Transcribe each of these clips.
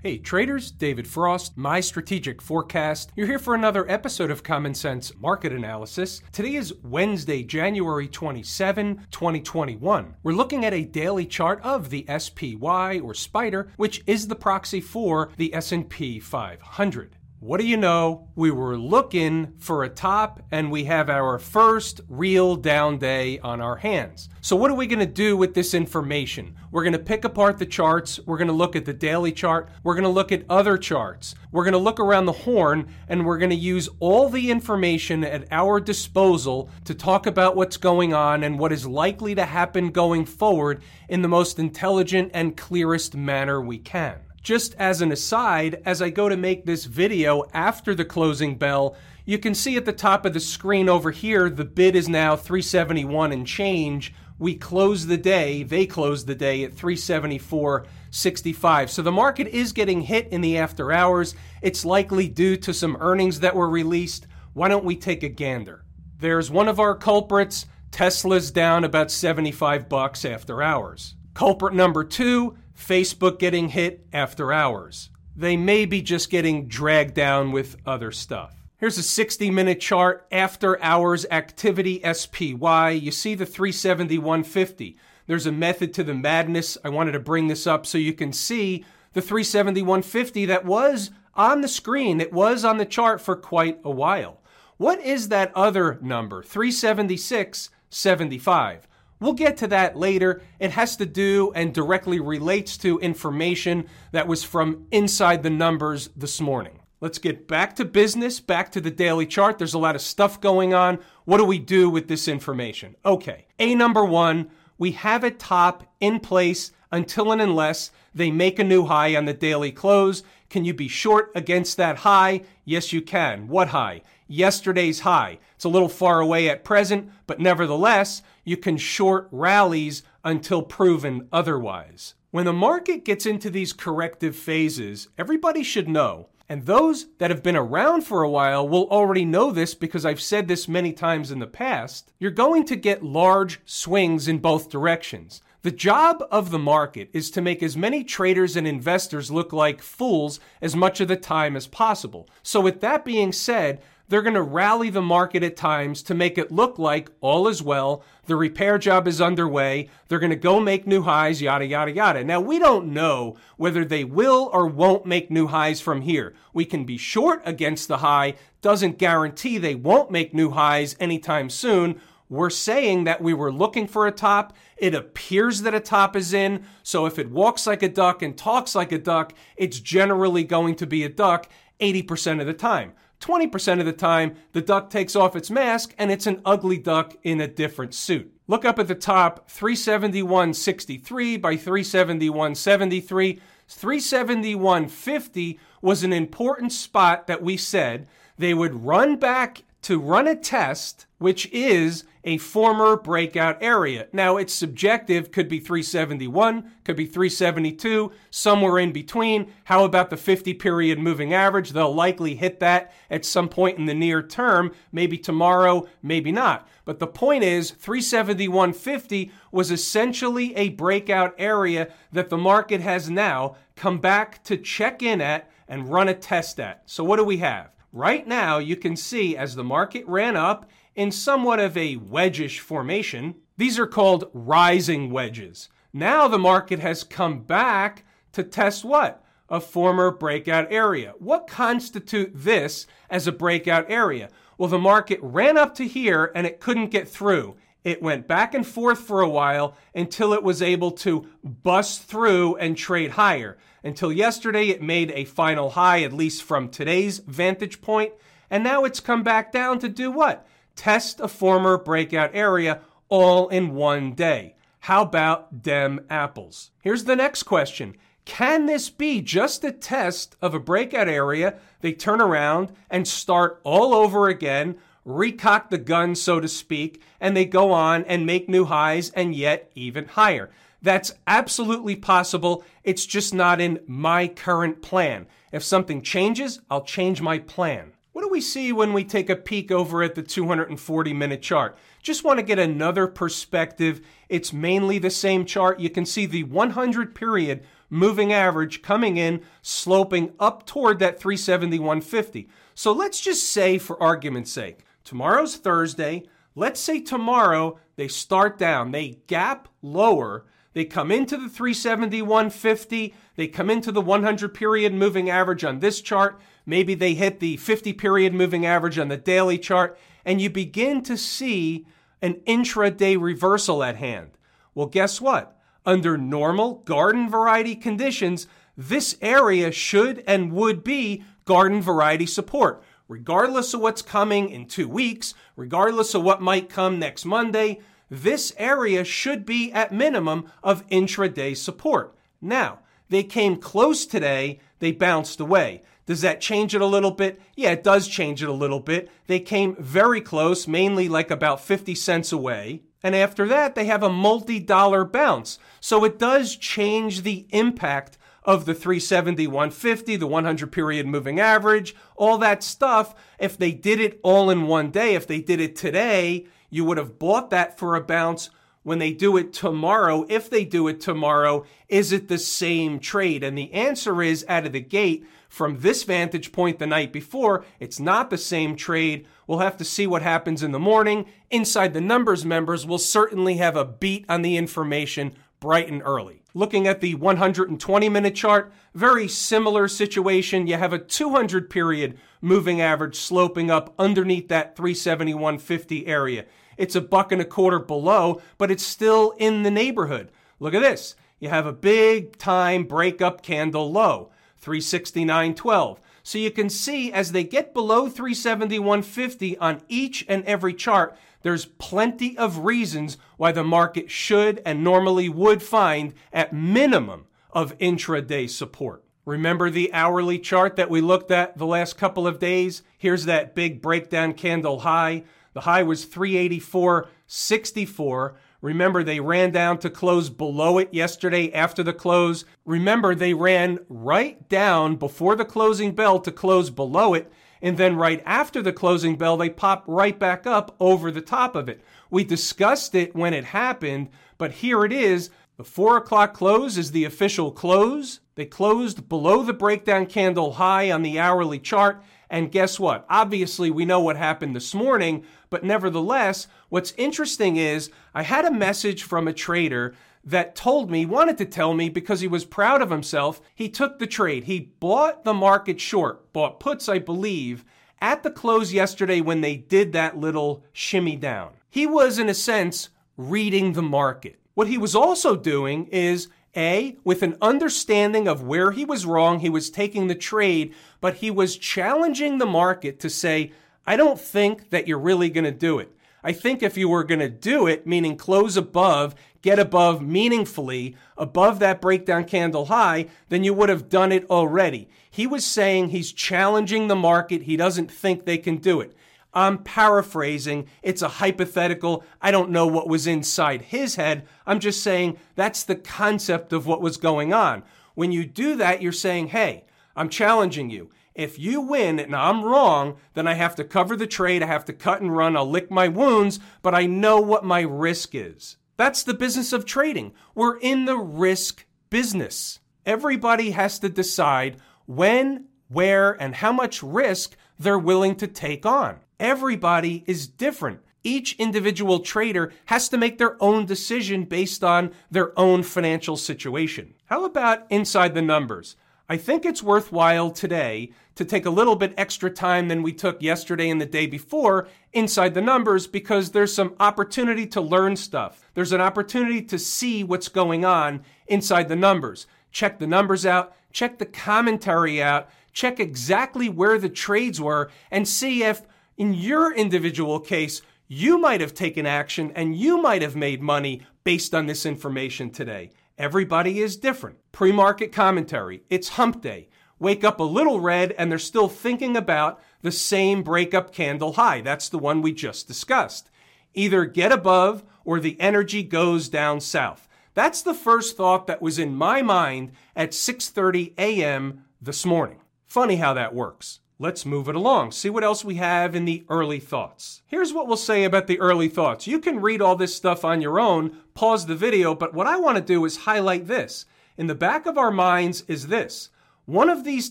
Hey traders, David Frost, my strategic forecast. You're here for another episode of Common Sense Market Analysis. Today is Wednesday, January 27, 2021. We're looking at a daily chart of the SPY or Spider, which is the proxy for the S&P 500. What do you know? We were looking for a top and we have our first real down day on our hands. So, what are we going to do with this information? We're going to pick apart the charts. We're going to look at the daily chart. We're going to look at other charts. We're going to look around the horn and we're going to use all the information at our disposal to talk about what's going on and what is likely to happen going forward in the most intelligent and clearest manner we can. Just as an aside, as I go to make this video after the closing bell, you can see at the top of the screen over here, the bid is now 371 and change. We close the day, they close the day at 374.65. So the market is getting hit in the after hours. It's likely due to some earnings that were released. Why don't we take a gander? There's one of our culprits. Tesla's down about 75 bucks after hours. Culprit number two, Facebook getting hit after hours. They may be just getting dragged down with other stuff. Here's a 60 minute chart after hours activity SPY. You see the 371.50. There's a method to the madness. I wanted to bring this up so you can see the 371.50 that was on the screen. It was on the chart for quite a while. What is that other number? 376.75. We'll get to that later. It has to do and directly relates to information that was from inside the numbers this morning. Let's get back to business, back to the daily chart. There's a lot of stuff going on. What do we do with this information? Okay, A number one, we have a top in place until and unless they make a new high on the daily close. Can you be short against that high? Yes, you can. What high? Yesterday's high. It's a little far away at present, but nevertheless, you can short rallies until proven otherwise. When the market gets into these corrective phases, everybody should know, and those that have been around for a while will already know this because I've said this many times in the past, you're going to get large swings in both directions. The job of the market is to make as many traders and investors look like fools as much of the time as possible. So, with that being said, they're going to rally the market at times to make it look like all is well. The repair job is underway. They're going to go make new highs, yada, yada, yada. Now, we don't know whether they will or won't make new highs from here. We can be short against the high, doesn't guarantee they won't make new highs anytime soon. We're saying that we were looking for a top. It appears that a top is in. So if it walks like a duck and talks like a duck, it's generally going to be a duck 80% of the time. 20% of the time, the duck takes off its mask and it's an ugly duck in a different suit. Look up at the top 371.63 by 371.73. 371.50 was an important spot that we said they would run back to run a test, which is a former breakout area. Now, it's subjective, could be 371, could be 372, somewhere in between. How about the 50 period moving average? They'll likely hit that at some point in the near term, maybe tomorrow, maybe not. But the point is, 371.50 was essentially a breakout area that the market has now come back to check in at and run a test at. So, what do we have? Right now, you can see as the market ran up in somewhat of a wedgish formation, these are called rising wedges. Now the market has come back to test what? A former breakout area. What constitute this as a breakout area? Well, the market ran up to here and it couldn't get through. It went back and forth for a while until it was able to bust through and trade higher. Until yesterday, it made a final high, at least from today's vantage point, and now it's come back down to do what? Test a former breakout area all in one day. How about dem apples? Here's the next question. Can this be just a test of a breakout area? They turn around and start all over again recock the gun, so to speak, and they go on and make new highs and yet even higher. That's absolutely possible. It's just not in my current plan. If something changes, I'll change my plan. What do we see when we take a peek over at the 240 minute chart? Just want to get another perspective. It's mainly the same chart. You can see the 100 period moving average coming in, sloping up toward that 371.50. So let's just say, for argument's sake, tomorrow's Thursday. Let's say tomorrow they start down, they gap lower, they come into the 371.50, they come into the 100 period moving average on this chart, maybe they hit the 50 period moving average on the daily chart, and you begin to see an intraday reversal at hand. Well, guess what? Under normal garden variety conditions, this area should and would be garden variety support. Regardless of what's coming in two weeks, regardless of what might come next Monday, this area should be at minimum of intraday support. Now, they came close today, they bounced away. Does that change it a little bit? Yeah, it does change it a little bit. They came very close, mainly like about 50 cents away. And after that, they have a multi dollar bounce. So it does change the impact of the 370, 150, the 100 period moving average, all that stuff. If they did it all in one day, if they did it today, you would have bought that for a bounce when they do it tomorrow, if they do it tomorrow, is it the same trade? And the answer is out of the gate, from this vantage point the night before, it's not the same trade. We'll have to see what happens in the morning. Inside the numbers members will certainly have a beat on the information bright and early. Looking at the 120 minute chart, very similar situation. You have a 200 period moving average sloping up underneath that 371.50 area. It's a buck and a quarter below, but it's still in the neighborhood. Look at this. You have a big time breakup candle low, 369.12. So you can see as they get below 371.50 on each and every chart, there's plenty of reasons why the market should and normally would find at minimum of intraday support. Remember the hourly chart that we looked at the last couple of days? Here's that big breakdown candle high. The high was 384.64. Remember, they ran down to close below it yesterday after the close. Remember, they ran right down before the closing bell to close below it. And then right after the closing bell, they pop right back up over the top of it. We discussed it when it happened, but here it is. The four o'clock close is the official close. They closed below the breakdown candle high on the hourly chart. And guess what? Obviously, we know what happened this morning, but nevertheless, what's interesting is I had a message from a trader that told me, wanted to tell me because he was proud of himself, he took the trade. He bought the market short, bought puts, I believe, at the close yesterday when they did that little shimmy down. He was, in a sense, reading the market. What he was also doing is a, with an understanding of where he was wrong, he was taking the trade, but he was challenging the market to say, I don't think that you're really going to do it. I think if you were going to do it, meaning close above, get above meaningfully, above that breakdown candle high, then you would have done it already. He was saying he's challenging the market. He doesn't think they can do it. I'm paraphrasing. It's a hypothetical. I don't know what was inside his head. I'm just saying that's the concept of what was going on. When you do that, you're saying, hey, I'm challenging you. If you win and I'm wrong, then I have to cover the trade, I have to cut and run, I'll lick my wounds, but I know what my risk is. That's the business of trading. We're in the risk business. Everybody has to decide when, where, and how much risk they're willing to take on. Everybody is different. Each individual trader has to make their own decision based on their own financial situation. How about inside the numbers? I think it's worthwhile today to take a little bit extra time than we took yesterday and the day before inside the numbers because there's some opportunity to learn stuff. There's an opportunity to see what's going on inside the numbers. Check the numbers out, check the commentary out, check exactly where the trades were, and see if in your individual case, you might have taken action and you might have made money based on this information today. Everybody is different. Pre market commentary. It's hump day. Wake up a little red and they're still thinking about the same breakup candle high. That's the one we just discussed. Either get above or the energy goes down south. That's the first thought that was in my mind at 6:30 a.m. this morning. Funny how that works. Let's move it along. See what else we have in the early thoughts. Here's what we'll say about the early thoughts. You can read all this stuff on your own, pause the video, but what I want to do is highlight this. in the back of our minds is this one of these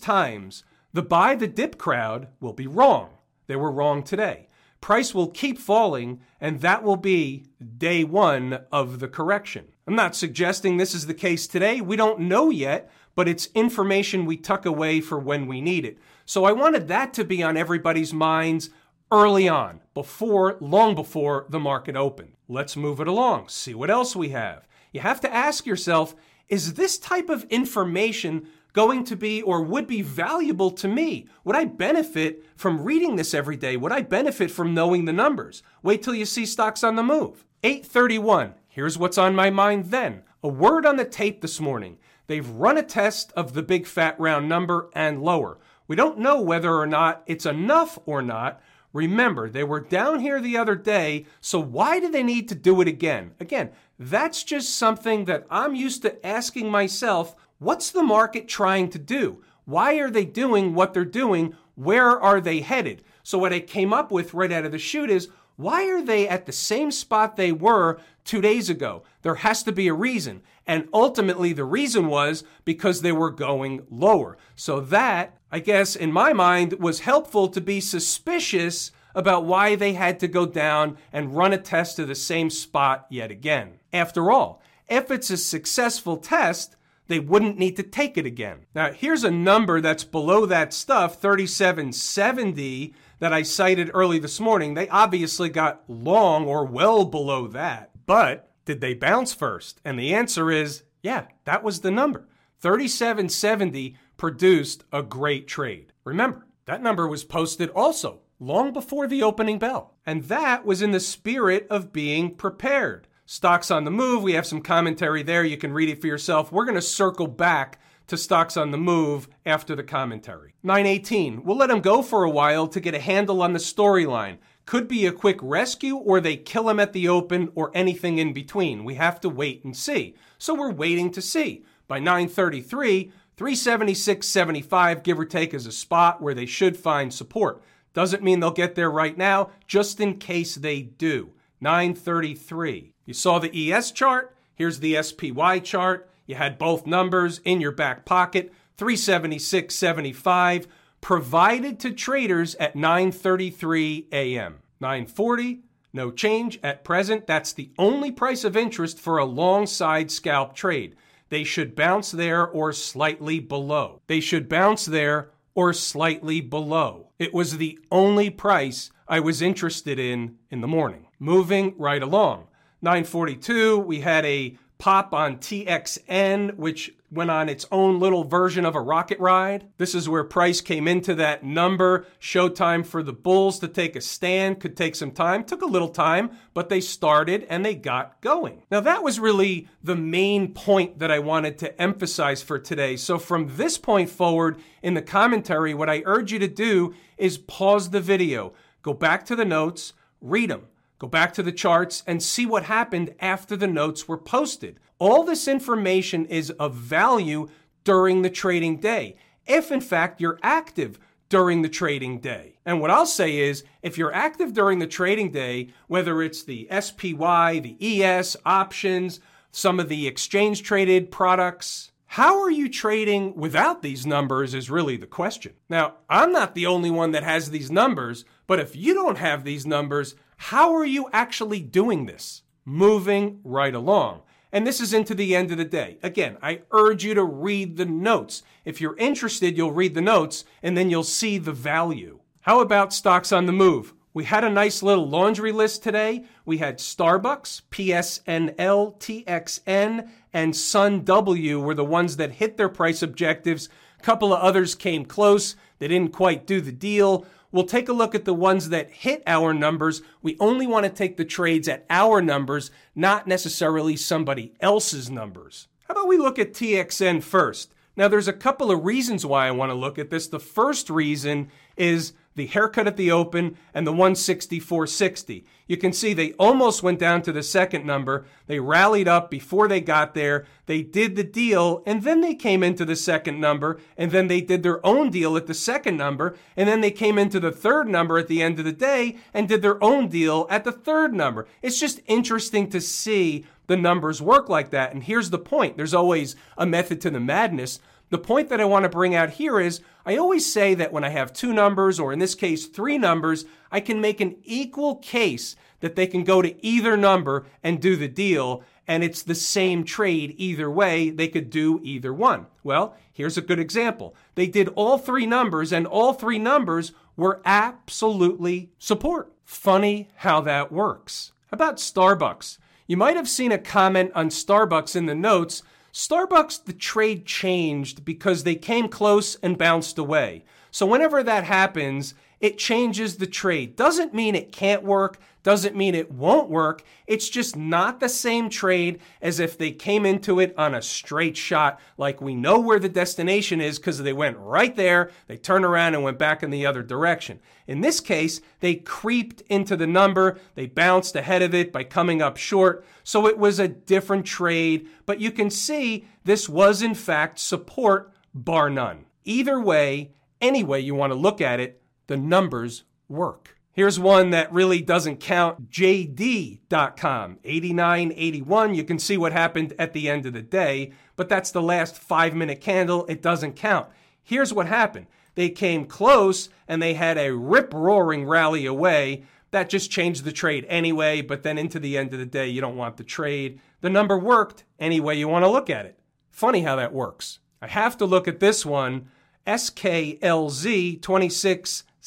times, the buy the dip crowd will be wrong. They were wrong today. Price will keep falling, and that will be day one of the correction. I'm not suggesting this is the case today. We don't know yet, but it's information we tuck away for when we need it. So I wanted that to be on everybody's minds early on, before, long before the market opened. Let's move it along, see what else we have. You have to ask yourself, is this type of information going to be or would be valuable to me? Would I benefit from reading this every day? Would I benefit from knowing the numbers? Wait till you see stocks on the move. 831. Here's what's on my mind then. A word on the tape this morning. They've run a test of the big fat round number and lower. We don't know whether or not it's enough or not. Remember, they were down here the other day, so why do they need to do it again? Again, that's just something that I'm used to asking myself what's the market trying to do? Why are they doing what they're doing? Where are they headed? So, what I came up with right out of the chute is why are they at the same spot they were two days ago? There has to be a reason. And ultimately, the reason was because they were going lower. So, that, I guess, in my mind, was helpful to be suspicious about why they had to go down and run a test to the same spot yet again. After all, if it's a successful test, they wouldn't need to take it again. Now, here's a number that's below that stuff, 3770, that I cited early this morning. They obviously got long or well below that. But did they bounce first? And the answer is yeah, that was the number. 3770 produced a great trade. Remember, that number was posted also long before the opening bell. And that was in the spirit of being prepared. Stocks on the move, we have some commentary there. You can read it for yourself. We're going to circle back to stocks on the move after the commentary. 918, we'll let them go for a while to get a handle on the storyline. Could be a quick rescue, or they kill him at the open, or anything in between. We have to wait and see. So we're waiting to see. By 933, 376.75, give or take, is a spot where they should find support. Doesn't mean they'll get there right now, just in case they do. 933. You saw the ES chart. Here's the SPY chart. You had both numbers in your back pocket. 376.75 provided to traders at 9:33 a.m. 940 no change at present. That's the only price of interest for a long side scalp trade. They should bounce there or slightly below. They should bounce there or slightly below. It was the only price I was interested in in the morning. Moving right along. 942, we had a pop on TXN, which went on its own little version of a rocket ride. This is where price came into that number. Showtime for the Bulls to take a stand could take some time. Took a little time, but they started and they got going. Now, that was really the main point that I wanted to emphasize for today. So, from this point forward in the commentary, what I urge you to do is pause the video, go back to the notes, read them Go back to the charts and see what happened after the notes were posted. All this information is of value during the trading day, if in fact you're active during the trading day. And what I'll say is if you're active during the trading day, whether it's the SPY, the ES, options, some of the exchange traded products, how are you trading without these numbers is really the question. Now, I'm not the only one that has these numbers, but if you don't have these numbers, how are you actually doing this? Moving right along. And this is into the end of the day. Again, I urge you to read the notes. If you're interested, you'll read the notes and then you'll see the value. How about stocks on the move? We had a nice little laundry list today. We had Starbucks, PSNL, TXN, and Sun W were the ones that hit their price objectives. A couple of others came close. They didn't quite do the deal. We'll take a look at the ones that hit our numbers. We only want to take the trades at our numbers, not necessarily somebody else's numbers. How about we look at TXN first? Now, there's a couple of reasons why I want to look at this. The first reason is the haircut at the open, and the 164.60. You can see they almost went down to the second number. They rallied up before they got there. They did the deal, and then they came into the second number, and then they did their own deal at the second number, and then they came into the third number at the end of the day and did their own deal at the third number. It's just interesting to see the numbers work like that. And here's the point there's always a method to the madness. The point that I want to bring out here is I always say that when I have two numbers, or in this case, three numbers, I can make an equal case that they can go to either number and do the deal. And it's the same trade either way. They could do either one. Well, here's a good example. They did all three numbers, and all three numbers were absolutely support. Funny how that works. How about Starbucks? You might have seen a comment on Starbucks in the notes Starbucks, the trade changed because they came close and bounced away. So whenever that happens, it changes the trade. Doesn't mean it can't work, doesn't mean it won't work. It's just not the same trade as if they came into it on a straight shot, like we know where the destination is because they went right there, they turned around and went back in the other direction. In this case, they creeped into the number, they bounced ahead of it by coming up short. So it was a different trade, but you can see this was in fact support, bar none. Either way, any way you want to look at it, the numbers work. Here's one that really doesn't count JD.com, 8981. You can see what happened at the end of the day, but that's the last five minute candle. It doesn't count. Here's what happened they came close and they had a rip roaring rally away. That just changed the trade anyway, but then into the end of the day, you don't want the trade. The number worked any way you want to look at it. Funny how that works. I have to look at this one SKLZ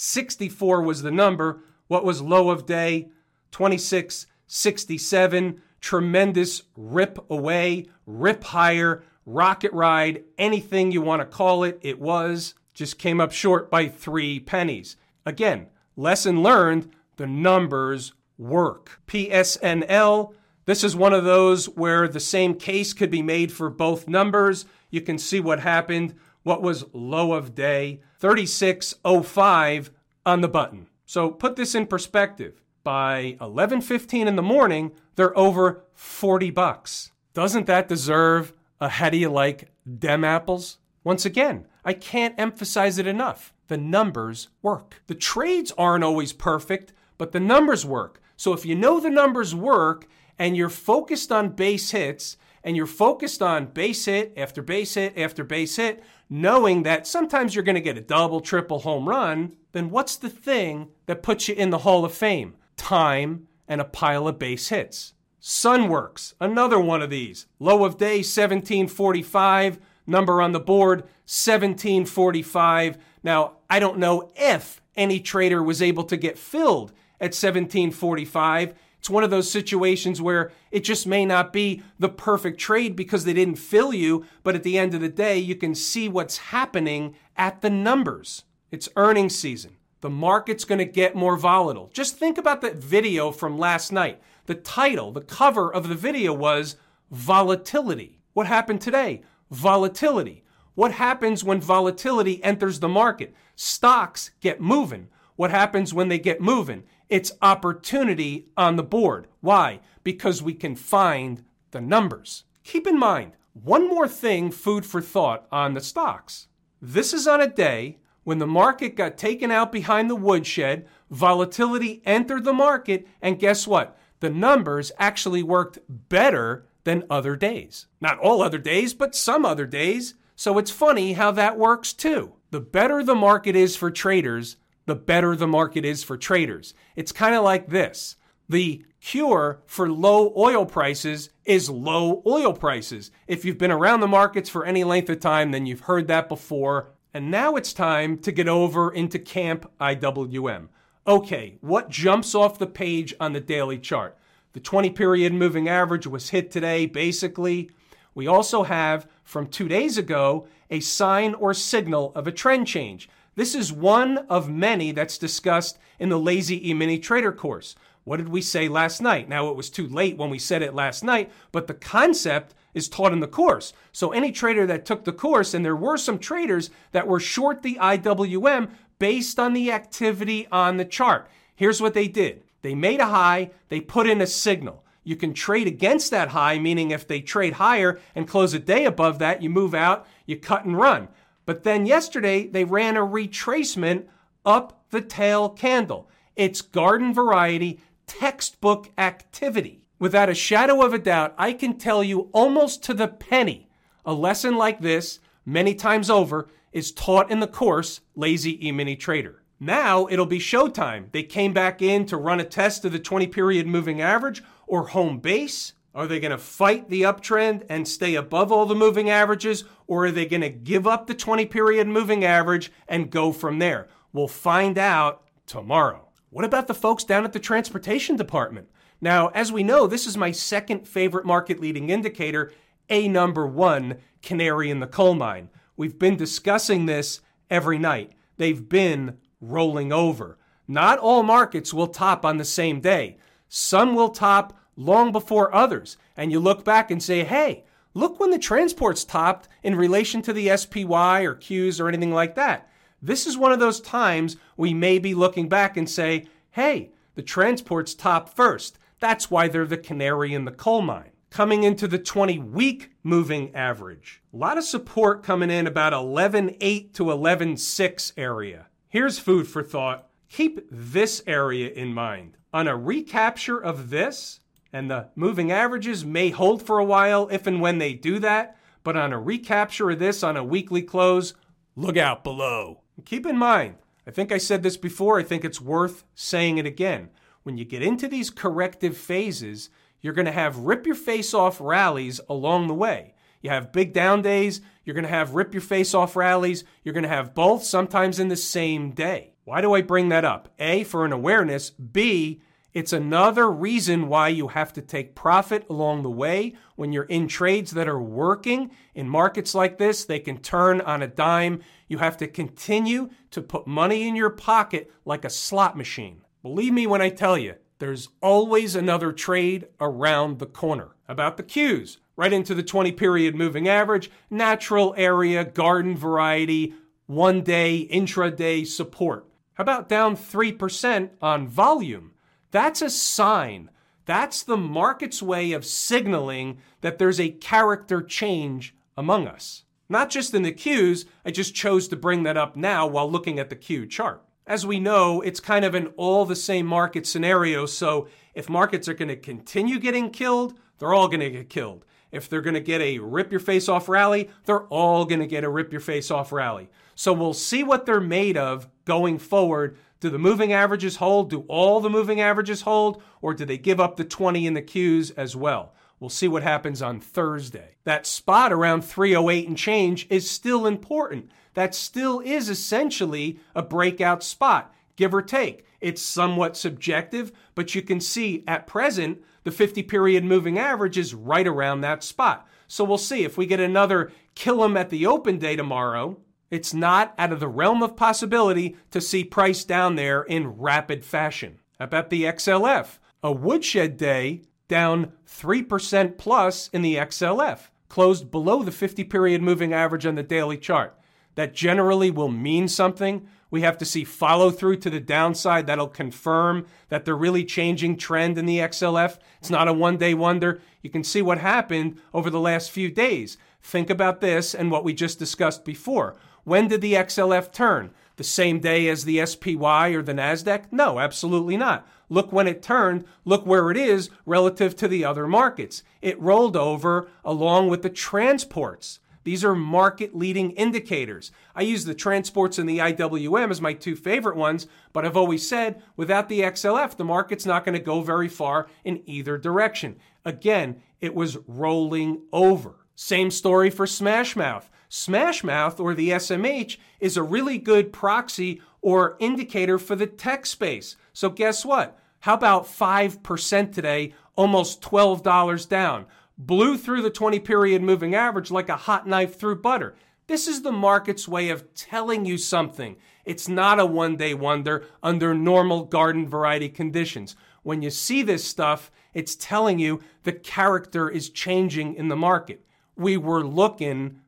2664 was the number. What was low of day? 26, 67. Tremendous rip away, rip higher, rocket ride, anything you want to call it. It was. Just came up short by three pennies. Again, lesson learned the numbers work. PSNL. This is one of those where the same case could be made for both numbers. You can see what happened what was low of day, 3605 on the button. So put this in perspective. By 11:15 in the morning, they're over 40 bucks. Doesn't that deserve a you like dem apples? Once again, I can't emphasize it enough. The numbers work. The trades aren't always perfect, but the numbers work. So if you know the numbers work and you're focused on base hits and you're focused on base hit after base hit after base hit, knowing that sometimes you're going to get a double, triple home run, then what's the thing that puts you in the Hall of Fame? Time and a pile of base hits. Sunworks, another one of these. Low of day 1745, number on the board 1745. Now, I don't know if any trader was able to get filled at 1745. It's one of those situations where it just may not be the perfect trade because they didn't fill you, but at the end of the day, you can see what's happening at the numbers. It's earnings season. The market's going to get more volatile. Just think about that video from last night. The title, the cover of the video was Volatility. What happened today? Volatility. What happens when volatility enters the market? Stocks get moving. What happens when they get moving? It's opportunity on the board. Why? Because we can find the numbers. Keep in mind, one more thing, food for thought on the stocks. This is on a day when the market got taken out behind the woodshed, volatility entered the market, and guess what? The numbers actually worked better than other days. Not all other days, but some other days. So it's funny how that works too. The better the market is for traders, the better the market is for traders. It's kind of like this the cure for low oil prices is low oil prices. If you've been around the markets for any length of time, then you've heard that before. And now it's time to get over into Camp IWM. Okay, what jumps off the page on the daily chart? The 20 period moving average was hit today, basically. We also have, from two days ago, a sign or signal of a trend change. This is one of many that's discussed in the Lazy E-mini Trader course. What did we say last night? Now, it was too late when we said it last night, but the concept is taught in the course. So, any trader that took the course, and there were some traders that were short the IWM based on the activity on the chart. Here's what they did they made a high, they put in a signal. You can trade against that high, meaning if they trade higher and close a day above that, you move out, you cut and run. But then yesterday, they ran a retracement up the tail candle. It's garden variety textbook activity. Without a shadow of a doubt, I can tell you almost to the penny a lesson like this, many times over, is taught in the course Lazy E-mini Trader. Now it'll be showtime. They came back in to run a test of the 20 period moving average or home base. Are they going to fight the uptrend and stay above all the moving averages, or are they going to give up the 20 period moving average and go from there? We'll find out tomorrow. What about the folks down at the transportation department? Now, as we know, this is my second favorite market leading indicator, a number one canary in the coal mine. We've been discussing this every night. They've been rolling over. Not all markets will top on the same day. Some will top long before others. And you look back and say, hey, look when the transports topped in relation to the SPY or Qs or anything like that. This is one of those times we may be looking back and say, hey, the transports top first. That's why they're the canary in the coal mine. Coming into the 20 week moving average. A lot of support coming in about 11.8 to 11.6 area. Here's food for thought. Keep this area in mind. On a recapture of this, and the moving averages may hold for a while if and when they do that, but on a recapture of this on a weekly close, look out below. Keep in mind, I think I said this before, I think it's worth saying it again. When you get into these corrective phases, you're going to have rip your face off rallies along the way. You have big down days, you're going to have rip your face off rallies, you're going to have both sometimes in the same day. Why do I bring that up? A, for an awareness. B, it's another reason why you have to take profit along the way. When you're in trades that are working in markets like this, they can turn on a dime. You have to continue to put money in your pocket like a slot machine. Believe me when I tell you, there's always another trade around the corner. About the Qs, right into the 20 period moving average, natural area, garden variety, one day, intraday support. How about down 3% on volume? That's a sign. That's the market's way of signaling that there's a character change among us. Not just in the Qs, I just chose to bring that up now while looking at the Q chart. As we know, it's kind of an all the same market scenario, so if markets are going to continue getting killed, they're all going to get killed. If they're going to get a rip your face off rally, they're all going to get a rip your face off rally. So we'll see what they're made of going forward do the moving averages hold? Do all the moving averages hold? Or do they give up the 20 in the Qs as well? We'll see what happens on Thursday. That spot around 308 and change is still important. That still is essentially a breakout spot, give or take. It's somewhat subjective, but you can see at present the 50 period moving average is right around that spot. So we'll see if we get another kill them at the open day tomorrow it's not out of the realm of possibility to see price down there in rapid fashion. How about the XLF? A woodshed day down 3% plus in the XLF, closed below the 50 period moving average on the daily chart. That generally will mean something. We have to see follow through to the downside that'll confirm that they're really changing trend in the XLF. It's not a one day wonder. You can see what happened over the last few days. Think about this and what we just discussed before. When did the XLF turn? The same day as the SPY or the NASDAQ? No, absolutely not. Look when it turned, look where it is relative to the other markets. It rolled over along with the transports. These are market leading indicators. I use the transports and the IWM as my two favorite ones, but I've always said without the XLF, the market's not going to go very far in either direction. Again, it was rolling over. Same story for Smashmouth. Smashmouth, or the SMH, is a really good proxy or indicator for the tech space. So, guess what? How about 5% today, almost $12 down? Blew through the 20 period moving average like a hot knife through butter. This is the market's way of telling you something. It's not a one day wonder under normal garden variety conditions. When you see this stuff, it's telling you the character is changing in the market. We were looking